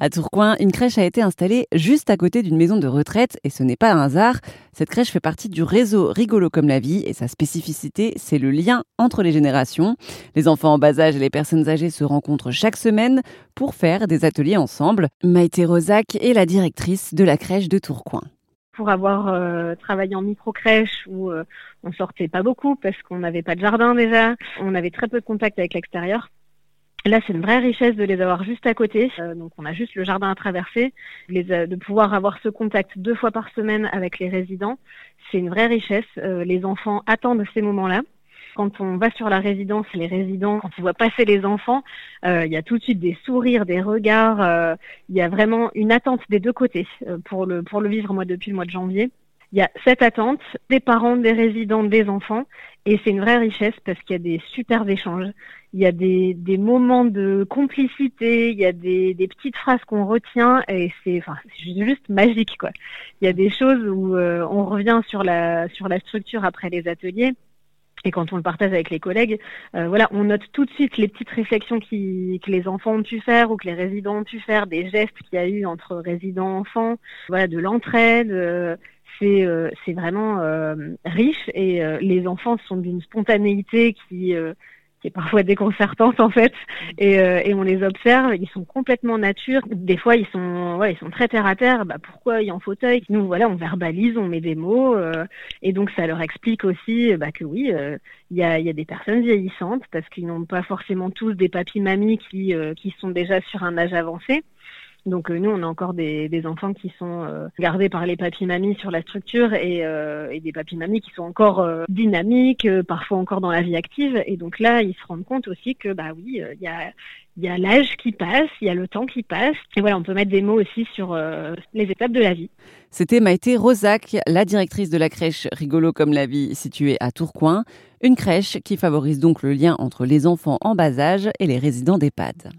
À Tourcoing, une crèche a été installée juste à côté d'une maison de retraite et ce n'est pas un hasard. Cette crèche fait partie du réseau Rigolo comme la vie et sa spécificité, c'est le lien entre les générations. Les enfants en bas âge et les personnes âgées se rencontrent chaque semaine pour faire des ateliers ensemble. Maïté Rosac est la directrice de la crèche de Tourcoing pour avoir euh, travaillé en micro-crèche où euh, on sortait pas beaucoup parce qu'on n'avait pas de jardin déjà, on avait très peu de contact avec l'extérieur. Là, c'est une vraie richesse de les avoir juste à côté. Euh, donc, on a juste le jardin à traverser. Les, de pouvoir avoir ce contact deux fois par semaine avec les résidents, c'est une vraie richesse. les enfants attendent ces moments-là quand on va sur la résidence, les résidents, quand on voit passer les enfants, euh, il y a tout de suite des sourires, des regards. Euh, il y a vraiment une attente des deux côtés euh, pour le pour le vivre moi depuis le mois de janvier. Il y a cette attente des parents, des résidents, des enfants, et c'est une vraie richesse parce qu'il y a des superbes échanges. Il y a des, des moments de complicité, il y a des, des petites phrases qu'on retient et c'est enfin juste magique quoi. Il y a des choses où on revient sur la sur la structure après les ateliers et quand on le partage avec les collègues, euh, voilà, on note tout de suite les petites réflexions qui, que les enfants ont pu faire ou que les résidents ont pu faire, des gestes qu'il y a eu entre résidents enfants, voilà, de l'entraide. Euh, c'est euh, c'est vraiment riche et les enfants sont d'une spontanéité qui qui est parfois déconcertante en fait. Et, euh, et on les observe ils sont complètement nature. Des fois ils sont ouais, ils sont très terre à terre. Bah pourquoi il en fauteuil? Nous voilà on verbalise on met des mots euh, et donc ça leur explique aussi bah, que oui euh, il y, a, y a des personnes vieillissantes parce qu'ils n'ont pas forcément tous des papis mamies qui qui sont déjà sur un âge avancé donc euh, nous, on a encore des, enfants qui sont euh, gardés par les papis-mamies sur la structure et, euh, des papis-mamies qui sont encore dynamiques, parfois encore dans la vie active. Et donc là, ils se rendent compte aussi que bah oui, il y a il y a l'âge qui passe, il y a le temps qui passe. Et voilà, on peut mettre des mots aussi sur les étapes de la vie. C'était Maïté Rosac, la directrice de la crèche Rigolo comme la vie située à Tourcoing. Une crèche qui favorise donc le lien entre les enfants en bas âge et les résidents d'EHPAD.